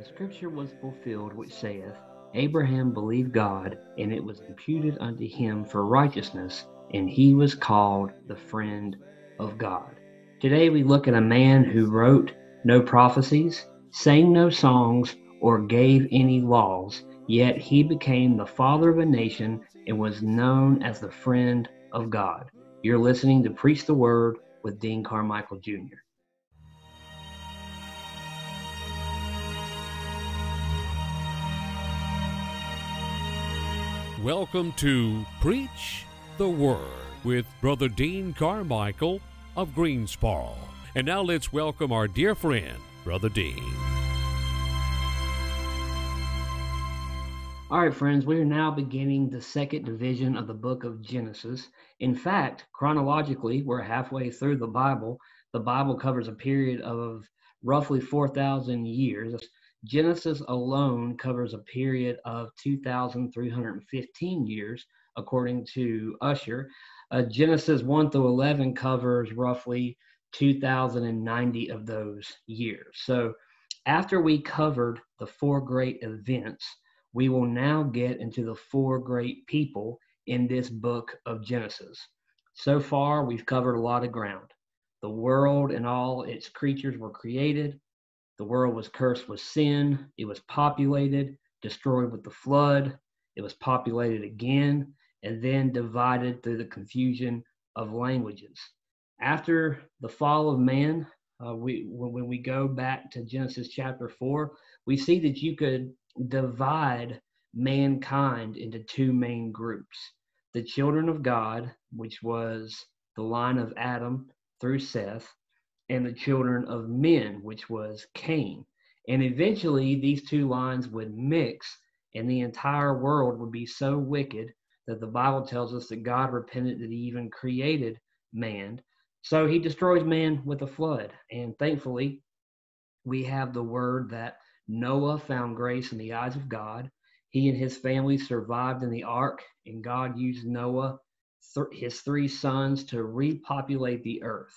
the scripture was fulfilled which saith, Abraham believed God, and it was imputed unto him for righteousness, and he was called the friend of God. Today we look at a man who wrote no prophecies, sang no songs, or gave any laws, yet he became the father of a nation and was known as the friend of God. You're listening to Preach the Word with Dean Carmichael Jr. Welcome to Preach the Word with Brother Dean Carmichael of Greensboro. And now let's welcome our dear friend, Brother Dean. All right, friends, we are now beginning the second division of the book of Genesis. In fact, chronologically, we're halfway through the Bible. The Bible covers a period of roughly 4,000 years. Genesis alone covers a period of 2,315 years, according to Ussher. Uh, Genesis 1 through 11 covers roughly 2,090 of those years. So, after we covered the four great events, we will now get into the four great people in this book of Genesis. So far, we've covered a lot of ground. The world and all its creatures were created. The world was cursed with sin. It was populated, destroyed with the flood. It was populated again, and then divided through the confusion of languages. After the fall of man, uh, we when, we go back to Genesis chapter four, we see that you could divide mankind into two main groups: the children of God, which was the line of Adam through Seth, and the children of men, which was Cain. And eventually, these two lines would mix, and the entire world would be so wicked that the Bible tells us that God repented that he even created man. So he destroys man with a flood. And thankfully, we have the word that Noah found grace in the eyes of God. He and his family survived in the ark, and God used Noah, th- his three sons, to repopulate the earth.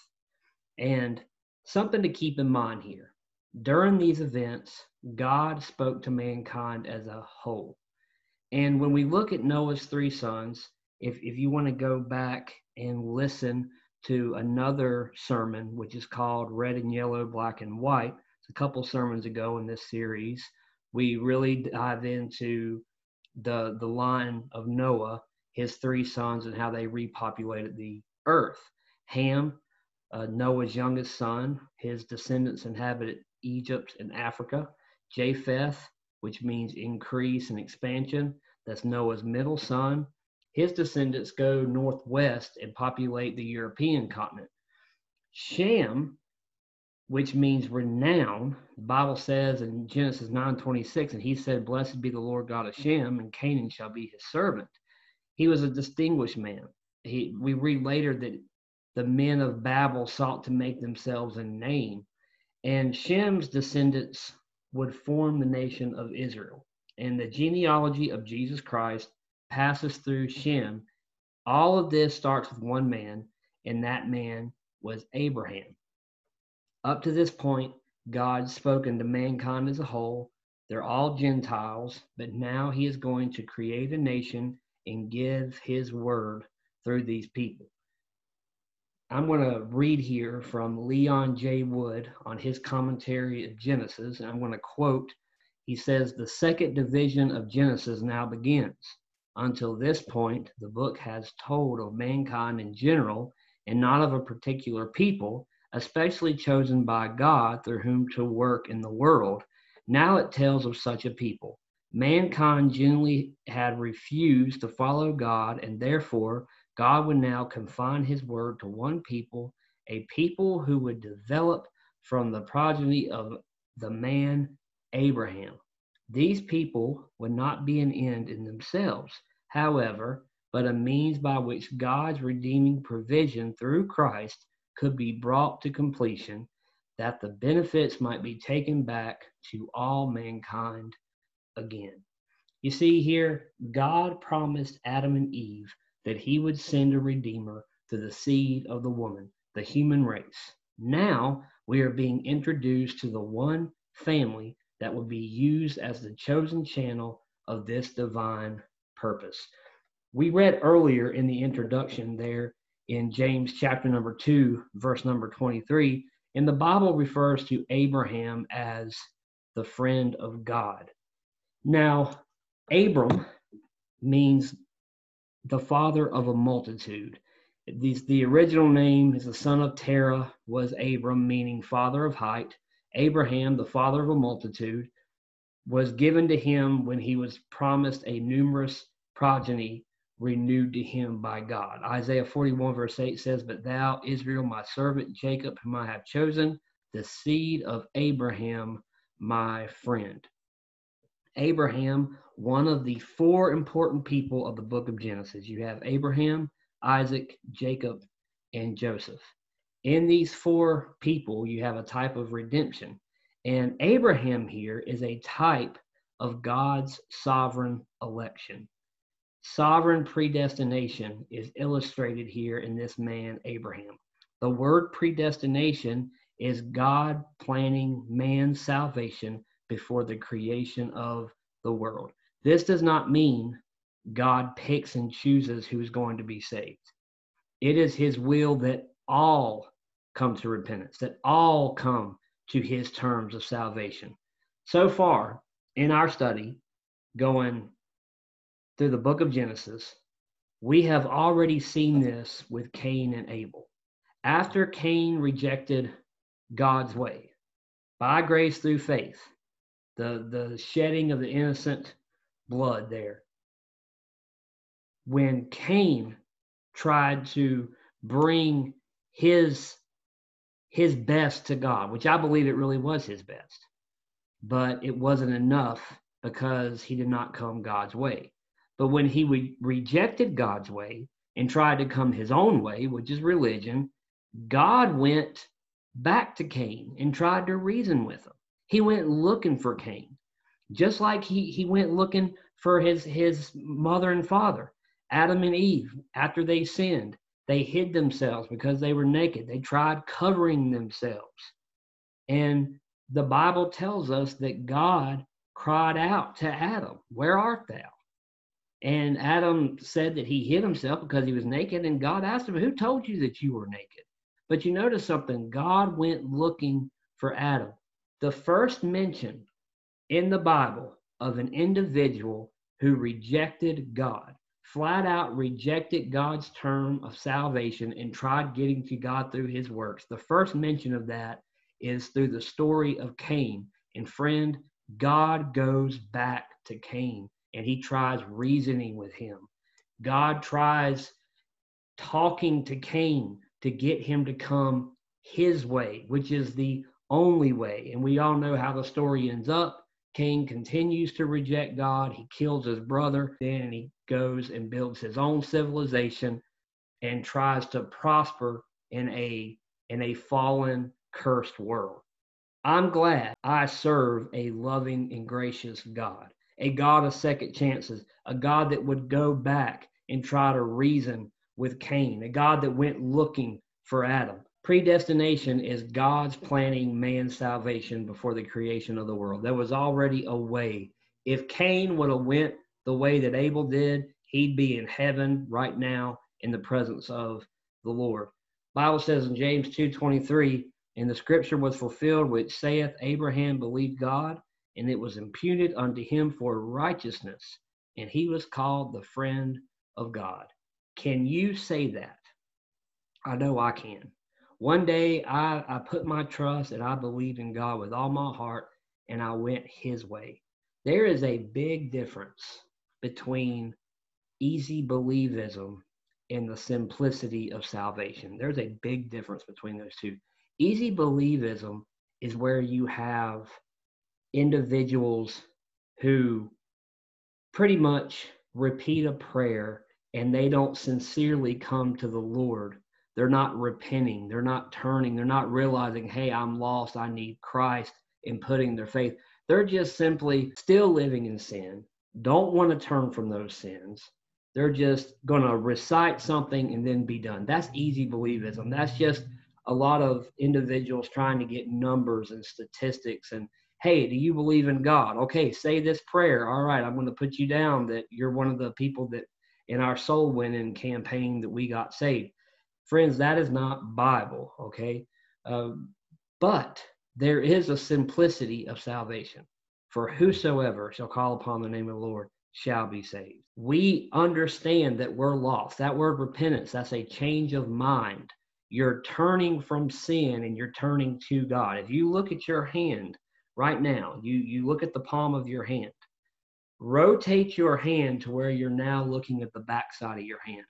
And something to keep in mind here during these events, God spoke to mankind as a whole. And when we look at Noah's three sons, if, if you want to go back and listen to another sermon, which is called Red and Yellow, Black and White, it's a couple sermons ago in this series, we really dive into the, the line of Noah, his three sons, and how they repopulated the earth. Ham, uh, Noah's youngest son. His descendants inhabited Egypt and Africa. Japheth, which means increase and expansion, that's Noah's middle son. His descendants go northwest and populate the European continent. Shem, which means renown, the Bible says in Genesis 9:26, and he said, Blessed be the Lord God of Shem, and Canaan shall be his servant. He was a distinguished man. He, we read later that the men of Babel sought to make themselves a name. And Shem's descendants would form the nation of Israel. And the genealogy of Jesus Christ passes through Shem. All of this starts with one man, and that man was Abraham. Up to this point, God's spoken to mankind as a whole. They're all Gentiles, but now he is going to create a nation and give his word through these people. I'm going to read here from Leon J. Wood on his commentary of Genesis. And I'm going to quote He says, The second division of Genesis now begins. Until this point, the book has told of mankind in general and not of a particular people, especially chosen by God through whom to work in the world. Now it tells of such a people. Mankind generally had refused to follow God and therefore God would now confine his word to one people, a people who would develop from the progeny of the man Abraham. These people would not be an end in themselves, however, but a means by which God's redeeming provision through Christ could be brought to completion, that the benefits might be taken back to all mankind again. You see, here, God promised Adam and Eve that he would send a redeemer to the seed of the woman, the human race. Now we are being introduced to the one family that will be used as the chosen channel of this divine purpose. We read earlier in the introduction there in James chapter number 2, verse number 23, and the Bible refers to Abraham as the friend of God. Now, Abram means the father of a multitude. The, the original name is the son of Terah, was Abram, meaning father of height. Abraham, the father of a multitude, was given to him when he was promised a numerous progeny renewed to him by God. Isaiah 41, verse 8 says, But thou, Israel, my servant, Jacob, whom I have chosen, the seed of Abraham, my friend. Abraham, one of the four important people of the book of Genesis. You have Abraham, Isaac, Jacob, and Joseph. In these four people, you have a type of redemption. And Abraham here is a type of God's sovereign election. Sovereign predestination is illustrated here in this man, Abraham. The word predestination is God planning man's salvation before the creation of the world. This does not mean God picks and chooses who's going to be saved. It is his will that all come to repentance, that all come to his terms of salvation. So far in our study, going through the book of Genesis, we have already seen this with Cain and Abel. After Cain rejected God's way by grace through faith, the, the shedding of the innocent blood there. When Cain tried to bring his his best to God, which I believe it really was his best, but it wasn't enough because he did not come God's way. But when he re- rejected God's way and tried to come his own way, which is religion, God went back to Cain and tried to reason with him. He went looking for Cain, just like he, he went looking for his, his mother and father, Adam and Eve, after they sinned. They hid themselves because they were naked. They tried covering themselves. And the Bible tells us that God cried out to Adam, Where art thou? And Adam said that he hid himself because he was naked. And God asked him, Who told you that you were naked? But you notice something God went looking for Adam the first mention in the Bible of an individual who rejected God, flat out rejected God's term of salvation and tried getting to God through his works. The first mention of that is through the story of Cain. And friend, God goes back to Cain and he tries reasoning with him. God tries talking to Cain to get him to come his way, which is the only way. And we all know how the story ends up. Cain continues to reject God. He kills his brother. Then he goes and builds his own civilization and tries to prosper in a in a fallen, cursed world. I'm glad I serve a loving and gracious God, a God of second chances, a God that would go back and try to reason with Cain, a God that went looking for Adam, predestination is God's planning man's salvation before the creation of the world. There was already a way. If Cain would have went the way that Abel did, he'd be in heaven right now in the presence of the Lord. Bible says in James 2:23, and the scripture was fulfilled which saith Abraham believed God, and it was imputed unto him for righteousness, and he was called the friend of God. Can you say that? I know I can. One day I, I put my trust and I believed in God with all my heart and I went his way. There is a big difference between easy believism and the simplicity of salvation. There's a big difference between those two. Easy believism is where you have individuals who pretty much repeat a prayer and they don't sincerely come to the Lord they're not repenting. They're not turning. They're not realizing, hey, I'm lost. I need Christ and putting their faith. They're just simply still living in sin, don't want to turn from those sins. They're just going to recite something and then be done. That's easy believism. That's just a lot of individuals trying to get numbers and statistics and Hey, do you believe in God? Okay, say this prayer. All right, I'm going to put you down that you're one of the people that in our soul winning campaign that we got saved. Friends, that is not Bible, okay? Um, but there is a simplicity of salvation. For whosoever shall call upon the name of the Lord shall be saved. We understand that we're lost. That word repentance, that's a change of mind. You're turning from sin and you're turning to God. If you look at your hand right now, you, you look at the palm of your hand, rotate your hand to where you're now looking at the backside of your hand.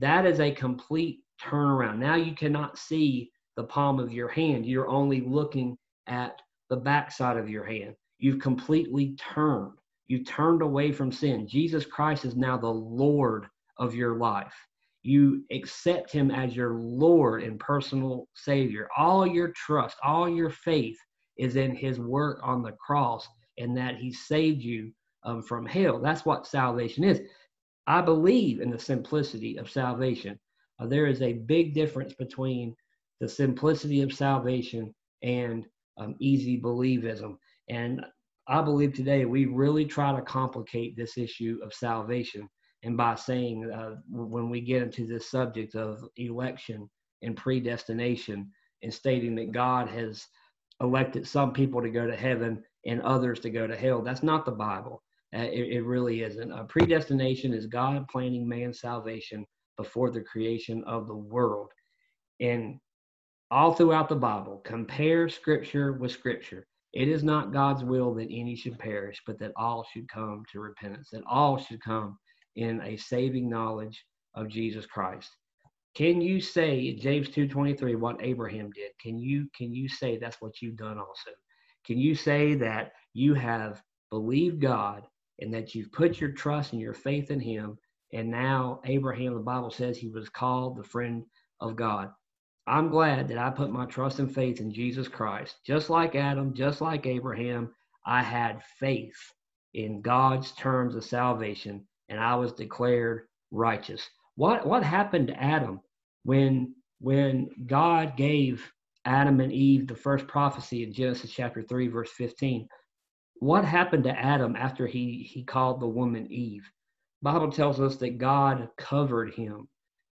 That is a complete turnaround. Now you cannot see the palm of your hand. You're only looking at the backside of your hand. You've completely turned. You turned away from sin. Jesus Christ is now the Lord of your life. You accept him as your Lord and personal Savior. All your trust, all your faith is in his work on the cross and that he saved you um, from hell. That's what salvation is. I believe in the simplicity of salvation. Uh, there is a big difference between the simplicity of salvation and um, easy believism. And I believe today we really try to complicate this issue of salvation. And by saying, uh, when we get into this subject of election and predestination, and stating that God has elected some people to go to heaven and others to go to hell, that's not the Bible. Uh, it, it, really isn't. Uh, predestination is God planning man's salvation before the creation of the world. And all throughout the Bible, compare scripture with scripture. It is not God's will that any should perish, but that all should come to repentance, that all should come in a saving knowledge of Jesus Christ. Can you say James 2:23 what Abraham did? Can you can you say that's what you've done also? Can you say that you have believed God and that you've put your trust and your faith in him and now Abraham the Bible says he was called the friend of God. I'm glad that I put my trust and faith in Jesus Christ. Just like Adam, just like Abraham, I had faith in God's terms of salvation and I was declared righteous. What what happened to Adam when when God gave Adam and Eve the first prophecy in Genesis chapter 3 verse 15? What happened to Adam after he he called the woman Eve? Bible tells us that God covered him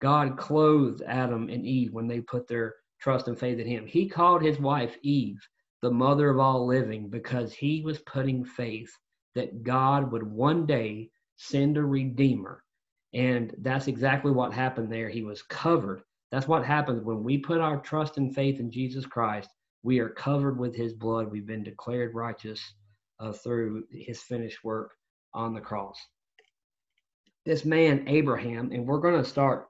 God clothed Adam and Eve when they put their trust and faith in him. He called his wife Eve the mother of all living because he was putting faith that God would one day send a redeemer. And that's exactly what happened there. He was covered. That's what happens when we put our trust and faith in Jesus Christ. We are covered with his blood. We've been declared righteous uh, through his finished work on the cross. This man, Abraham, and we're going to start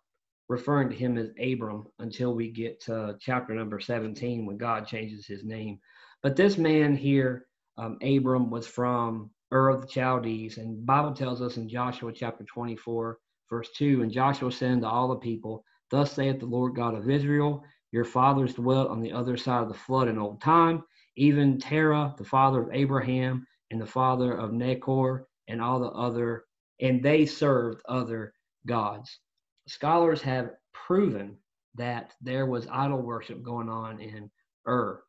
referring to him as Abram until we get to chapter number 17 when God changes his name. But this man here, um, Abram, was from Ur of the Chaldees, and Bible tells us in Joshua chapter 24, verse 2, and Joshua said unto all the people, Thus saith the Lord God of Israel, Your fathers dwelt on the other side of the flood in old time, even Terah, the father of Abraham, and the father of Nachor, and all the other, and they served other gods scholars have proven that there was idol worship going on in Ur.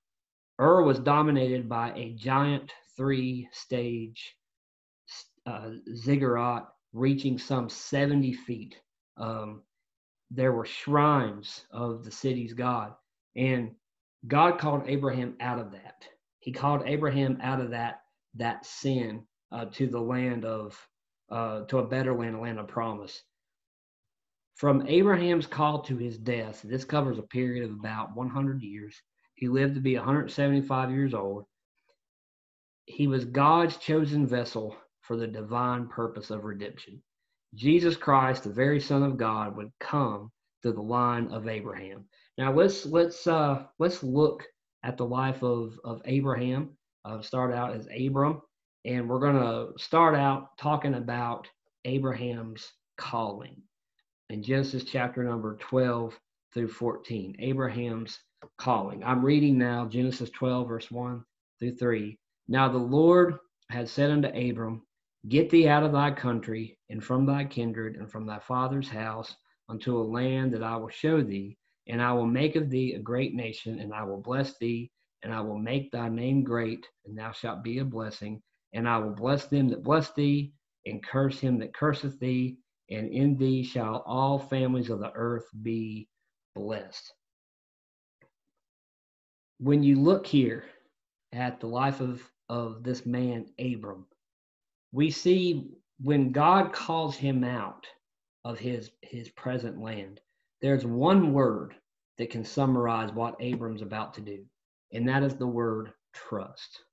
Ur was dominated by a giant three stage uh, ziggurat reaching some 70 feet. Um, there were shrines of the city's God. And God called Abraham out of that. He called Abraham out of that that sin uh, to the land of uh, to a better land, a land of promise. From Abraham's call to his death, this covers a period of about 100 years. He lived to be 175 years old. He was God's chosen vessel for the divine purpose of redemption. Jesus Christ, the very Son of God, would come through the line of Abraham. Now let's let's uh, let's look at the life of of Abraham. Uh, start out as Abram, and we're going to start out talking about Abraham's calling in Genesis chapter number 12 through 14, Abraham's calling. I'm reading now Genesis 12, verse 1 through 3. Now the Lord had said unto Abram, Get thee out of thy country, and from thy kindred, and from thy father's house, unto a land that I will show thee, and I will make of thee a great nation, and I will bless thee, and I will make thy name great, and thou shalt be a blessing. And I will bless them that bless thee, and curse him that curseth thee, and in thee shall all families of the earth be blessed. When you look here at the life of, of this man, Abram, we see when God calls him out of his, his present land, there's one word that can summarize what Abram's about to do, and that is the word trust.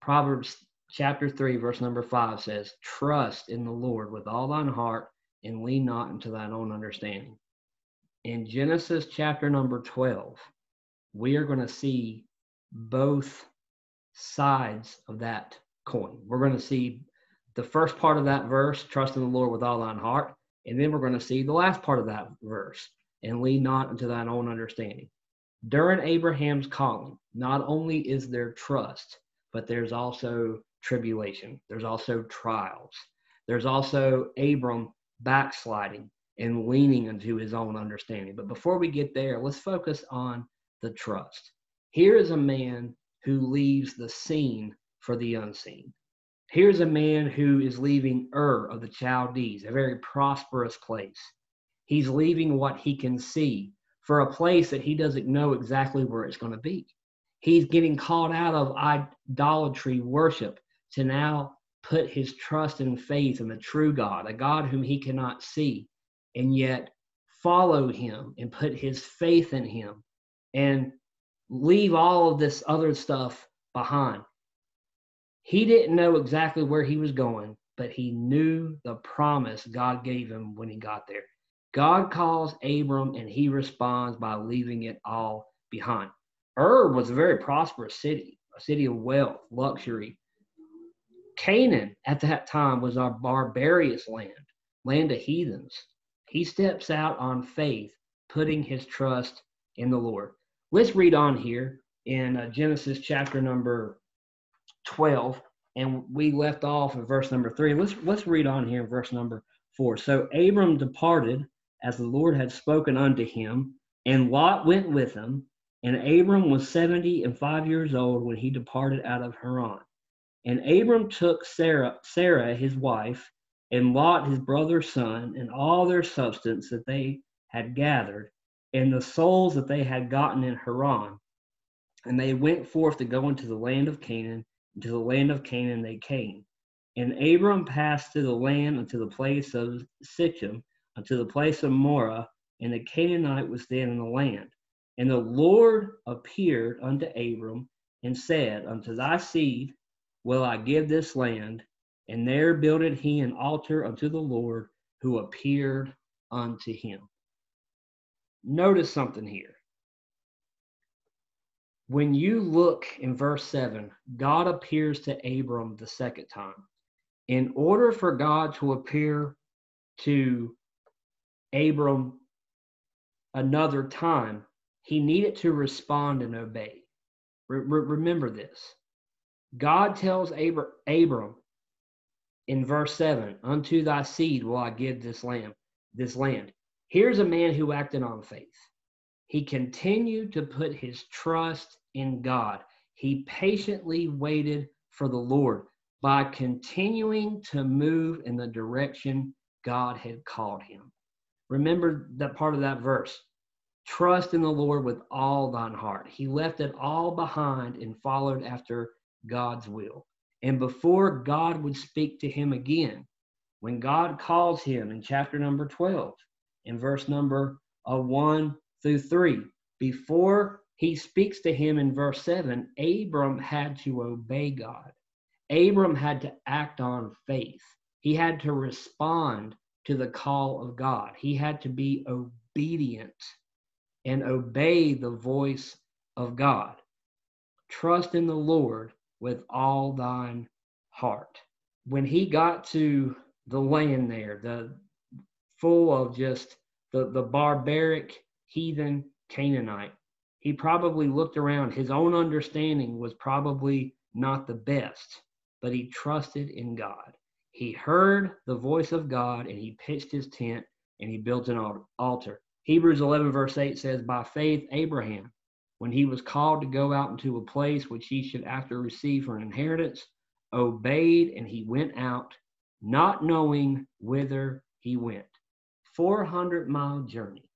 Proverbs chapter 3, verse number 5 says, Trust in the Lord with all thine heart and lean not into thine own understanding. In Genesis chapter number 12, we are going to see both sides of that coin. We're going to see the first part of that verse, trust in the Lord with all thine heart, and then we're going to see the last part of that verse, and lean not unto thine own understanding. During Abraham's calling, not only is there trust, but there's also tribulation. There's also trials. There's also Abram backsliding and leaning unto his own understanding. But before we get there, let's focus on the trust. Here is a man who leaves the seen for the unseen. Here's a man who is leaving Ur of the Chaldees, a very prosperous place. He's leaving what he can see for a place that he doesn't know exactly where it's going to be. He's getting called out of idolatry worship to now put his trust and faith in the true God, a God whom he cannot see, and yet follow him and put his faith in him and leave all of this other stuff behind. He didn't know exactly where he was going, but he knew the promise God gave him when he got there. God calls Abram and he responds by leaving it all behind. Ur was a very prosperous city, a city of wealth, luxury. Canaan at that time was our barbarous land, land of heathens. He steps out on faith, putting his trust in the Lord. Let's read on here in uh, Genesis chapter number 12, and we left off in verse number 3. Let's, let's read on here in verse number 4. So Abram departed as the Lord had spoken unto him, and Lot went with him. And Abram was 70 and 5 years old when he departed out of Haran. And Abram took Sarah, Sarah his wife, and Lot his brother's son, and all their substance that they had gathered, and the souls that they had gotten in Haran. And they went forth to go into the land of Canaan, to the land of Canaan they came. And Abram passed through the land unto the place of Sichem, unto the place of Moreh, and the Canaanite was then in the land. And the Lord appeared unto Abram and said, Unto thy seed will I give this land. And there builded he an altar unto the Lord who appeared unto him notice something here. When you look in verse 7, God appears to Abram the second time. In order for God to appear to Abram another time, he needed to respond and obey. Re- remember this. God tells Abram, Abram in verse 7, Unto thy seed will I give this land, this land. Here's a man who acted on faith. He continued to put his trust in God. He patiently waited for the Lord by continuing to move in the direction God had called him. Remember that part of that verse. Trust in the Lord with all thine heart. He left it all behind and followed after God's will. And before God would speak to him again, when God calls him in chapter number 12, in verse number uh, 1 through 3. Before he speaks to him in verse 7, Abram had to obey God. Abram had to act on faith. He had to respond to the call of God. He had to be obedient and obey the voice of God. Trust in the Lord with all thine heart. When he got to the land there, the full of just the, the barbaric heathen Canaanite. He probably looked around. His own understanding was probably not the best, but he trusted in God. He heard the voice of God and he pitched his tent and he built an altar. Hebrews 11, verse 8 says, By faith, Abraham, when he was called to go out into a place which he should after receive for an inheritance, obeyed, and he went out, not knowing whither he went. 400 mile journey,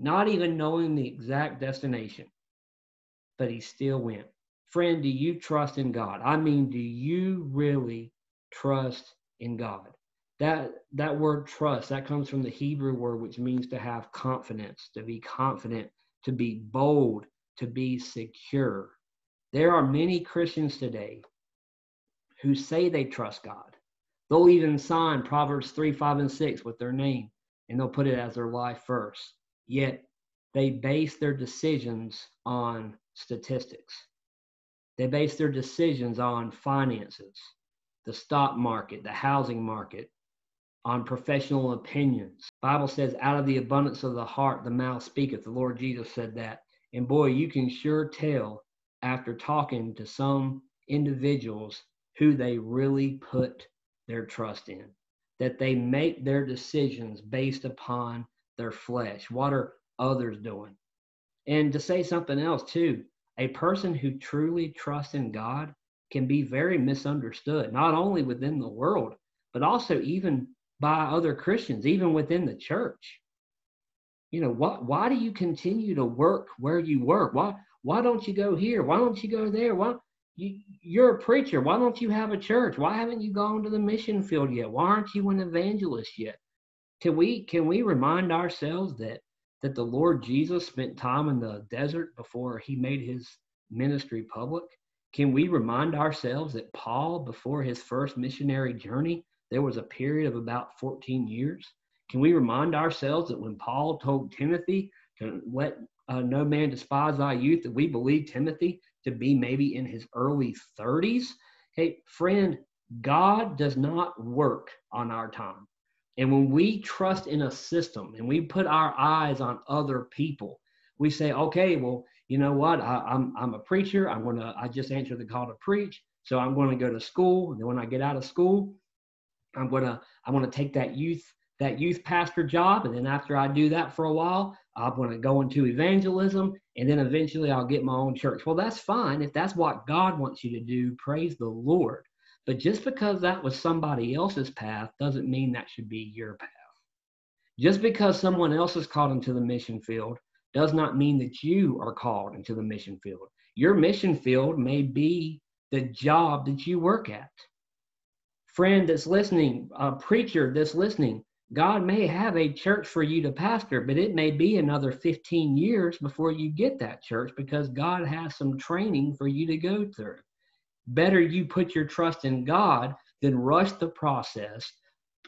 not even knowing the exact destination, but he still went. Friend, do you trust in God? I mean, do you really trust in God? That that word trust, that comes from the Hebrew word which means to have confidence, to be confident, to be bold, to be secure. There are many Christians today who say they trust God. They'll even sign Proverbs 3, 5, and 6 with their name, and they'll put it as their life verse. Yet they base their decisions on statistics. They base their decisions on finances, the stock market, the housing market, on professional opinions. Bible says, out of the abundance of the heart, the mouth speaketh. The Lord Jesus said that. And boy, you can sure tell after talking to some individuals who they really put their trust in, that they make their decisions based upon their flesh. What are others doing? And to say something else too, a person who truly trusts in God can be very misunderstood, not only within the world, but also even by other Christians, even within the church. You know, what why do you continue to work where you work? Why why don't you go here? Why don't you go there? Why you, you're a preacher. Why don't you have a church? Why haven't you gone to the mission field yet? Why aren't you an evangelist yet? Can we can we remind ourselves that that the Lord Jesus spent time in the desert before he made his ministry public? Can we remind ourselves that Paul, before his first missionary journey, there was a period of about 14 years? Can we remind ourselves that when Paul told Timothy to let uh, no man despise thy youth, that we believe Timothy to be maybe in his early 30s. Hey, friend, God does not work on our time. And when we trust in a system and we put our eyes on other people, we say, okay, well, you know what? I, am I'm, I'm a preacher. I'm gonna I just answered the call to preach. So I'm going to go to school. And then when I get out of school, I'm gonna I'm gonna take that youth that youth pastor job. And then after I do that for a while, I'm going to go into evangelism and then eventually I'll get my own church. Well, that's fine. If that's what God wants you to do, praise the Lord. But just because that was somebody else's path doesn't mean that should be your path. Just because someone else is called into the mission field does not mean that you are called into the mission field. Your mission field may be the job that you work at. Friend that's listening, a preacher that's listening, God may have a church for you to pastor, but it may be another 15 years before you get that church because God has some training for you to go through. Better you put your trust in God than rush the process.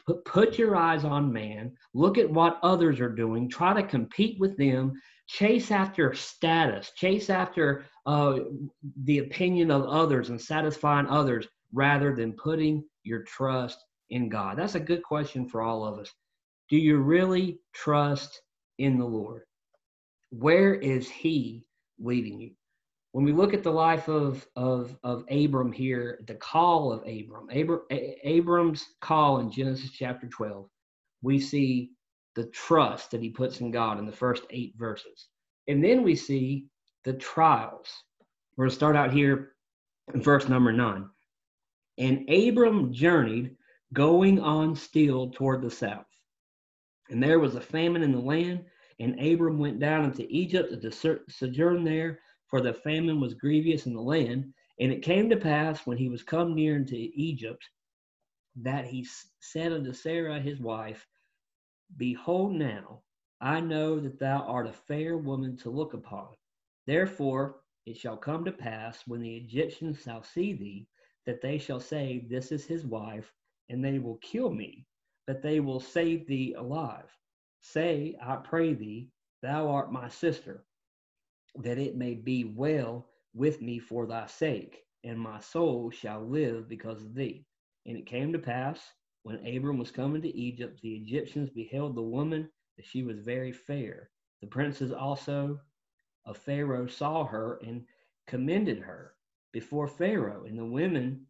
Put, put your eyes on man, look at what others are doing, try to compete with them, chase after status, chase after uh, the opinion of others and satisfying others rather than putting your trust in God? That's a good question for all of us. Do you really trust in the Lord? Where is He leading you? When we look at the life of, of, of Abram here, the call of Abram, Abram, Abram's call in Genesis chapter 12, we see the trust that he puts in God in the first eight verses. And then we see the trials. We're going to start out here in verse number nine. And Abram journeyed going on still toward the south. And there was a famine in the land, and Abram went down into Egypt to sojourn there, for the famine was grievous in the land. And it came to pass when he was come near into Egypt that he said unto Sarah his wife, Behold, now I know that thou art a fair woman to look upon. Therefore it shall come to pass when the Egyptians shall see thee, that they shall say, This is his wife, and they will kill me, but they will save thee alive. Say, I pray thee, thou art my sister, that it may be well with me for thy sake, and my soul shall live because of thee. And it came to pass, when Abram was coming to Egypt, the Egyptians beheld the woman, that she was very fair. The princes also of Pharaoh saw her and commended her before Pharaoh, and the women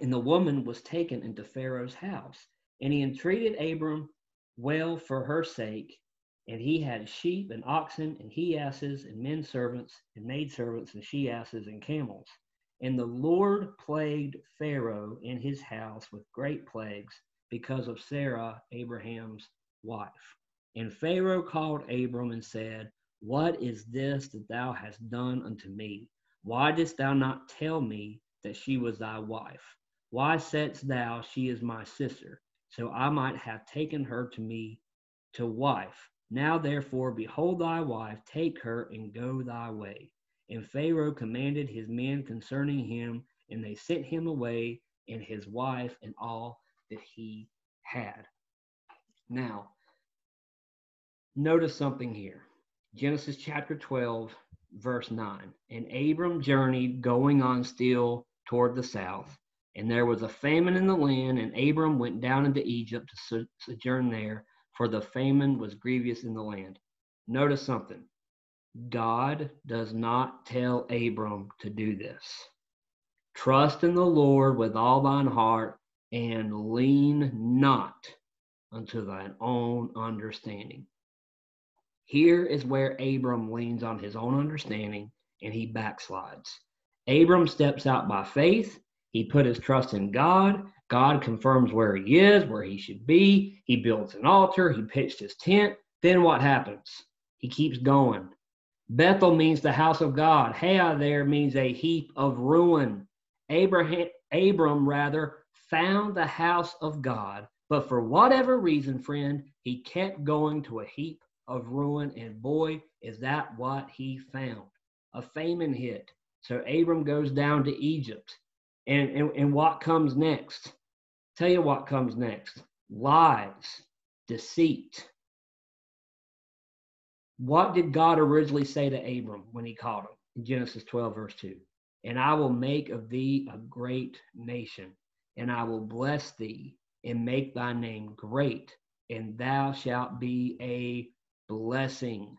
and the woman was taken into Pharaoh's house. And he entreated Abram well for her sake, And he had sheep and oxen and he asses and men servants and maid servants and she asses and camels. And the Lord plagued Pharaoh in his house with great plagues because of Sarah, Abraham's wife. And Pharaoh called Abram and said, What is this that thou hast done unto me? Why didst thou not tell me that she was thy wife? Why saidst thou, She is my sister? So I might have taken her to me to wife. Now therefore, behold thy wife, take her and go thy way. And Pharaoh commanded his men concerning him, and they sent him away, and his wife, and all that he had. Now, notice something here Genesis chapter 12, verse 9. And Abram journeyed, going on still toward the south. And there was a famine in the land, and Abram went down into Egypt to sojourn there for the famine was grievous in the land. Notice something. God does not tell Abram to do this. Trust in the Lord with all thine heart and lean not unto thine own understanding. Here is where Abram leans on his own understanding and he backslides. Abram steps out by faith. He put his trust in God God confirms where he is, where he should be. He builds an altar. He pitched his tent. Then what happens? He keeps going. Bethel means the house of God. Hai there means a heap of ruin. Abraham, Abram rather found the house of God, but for whatever reason, friend, he kept going to a heap of ruin, and boy, is that what he found. A famine hit. So Abram goes down to Egypt. And, and, and what comes next? Tell you what comes next lies, deceit. What did God originally say to Abram when he called him in Genesis 12, verse 2? And I will make of thee a great nation, and I will bless thee and make thy name great, and thou shalt be a blessing.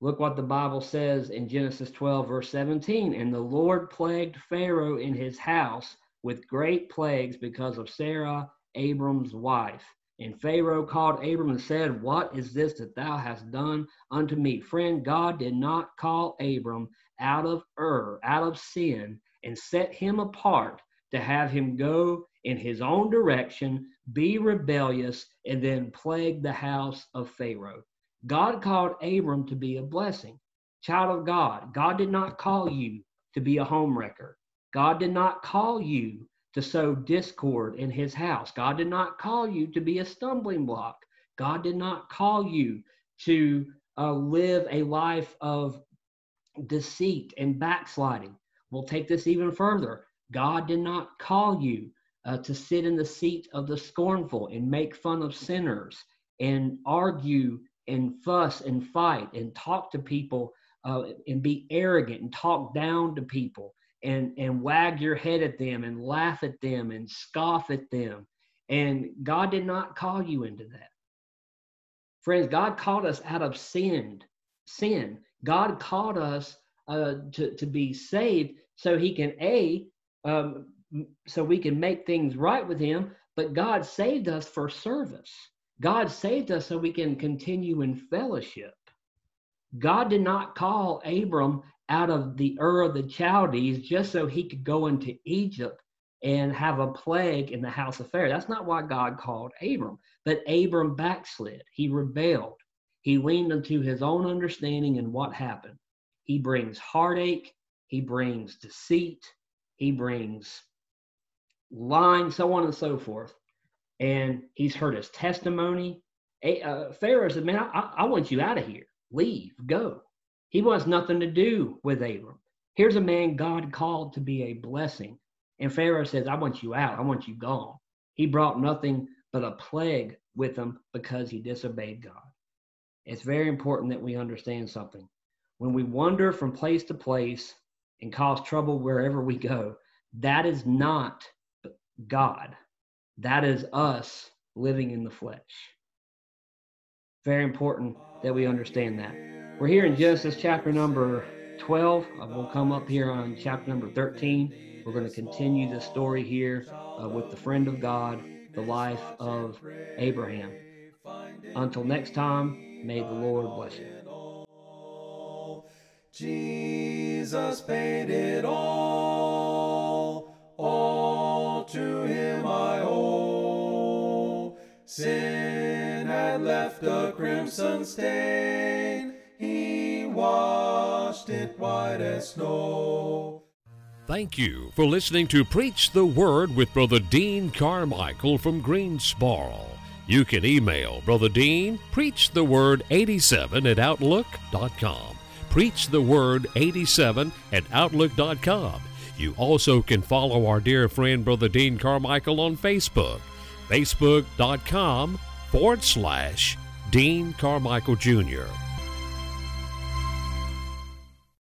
Look what the Bible says in Genesis 12, verse 17. And the Lord plagued Pharaoh in his house with great plagues because of Sarah, Abram's wife. And Pharaoh called Abram and said, What is this that thou hast done unto me? Friend, God did not call Abram out of Ur, out of sin, and set him apart to have him go in his own direction, be rebellious, and then plague the house of Pharaoh. God called Abram to be a blessing. Child of God, God did not call you to be a homewrecker. God did not call you to sow discord in his house. God did not call you to be a stumbling block. God did not call you to uh, live a life of deceit and backsliding. We'll take this even further. God did not call you uh, to sit in the seat of the scornful and make fun of sinners and argue and fuss and fight and talk to people uh, and be arrogant and talk down to people and and wag your head at them and laugh at them and scoff at them. And god did not call you into that. Friends god called us out of sin sin. God called us uh, to, to be saved so he can a um, so we can make things right with him. But god saved us for service. God saved us so we can continue in fellowship. God did not call abram out of the Ur of the Chaldees just so he could go into Egypt and have a plague in the house of Pharaoh. That's not why God called Abram. But Abram backslid. He rebelled. He leaned into his own understanding, and what happened? He brings heartache. He brings deceit. He brings lying, so on and so forth. And he's heard his testimony. Uh, Pharaoh said, Man, I, I want you out of here. Leave, go. He wants nothing to do with Abram. Here's a man God called to be a blessing. And Pharaoh says, I want you out. I want you gone. He brought nothing but a plague with him because he disobeyed God. It's very important that we understand something. When we wander from place to place and cause trouble wherever we go, that is not God. That is us living in the flesh. Very important that we understand that. We're here in Genesis chapter number 12. Uh, we'll come up here on chapter number 13. We're going to continue the story here uh, with the friend of God, the life of Abraham. Until next time, may the Lord bless you. Jesus paid it all, all to him I owe. Sin had left a crimson stain, washed it white as snow. Thank you for listening to Preach the Word with Brother Dean Carmichael from Greensboro. You can email Brother Dean, preachtheword87 at outlook.com. Preach the Word 87 at Outlook.com. You also can follow our dear friend Brother Dean Carmichael on Facebook, Facebook.com forward slash Dean Carmichael Jr.